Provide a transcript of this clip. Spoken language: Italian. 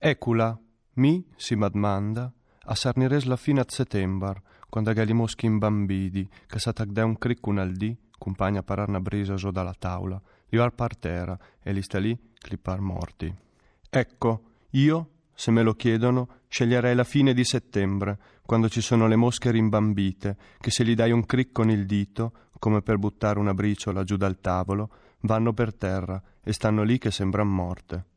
Ecula, mi si m'admanda, a sarnires la fine a settembar, quando gali moschi imbambidi, che s'attacca un criccun al aldì, compagna parar una brisa so dalla tavola, li al partera e li sta lì clippar morti. Ecco, io, se me lo chiedono, sceglierei la fine di settembre, quando ci sono le mosche rimbambite, che se gli dai un cric con il dito, come per buttare una briciola giù dal tavolo, vanno per terra e stanno lì che sembran morte.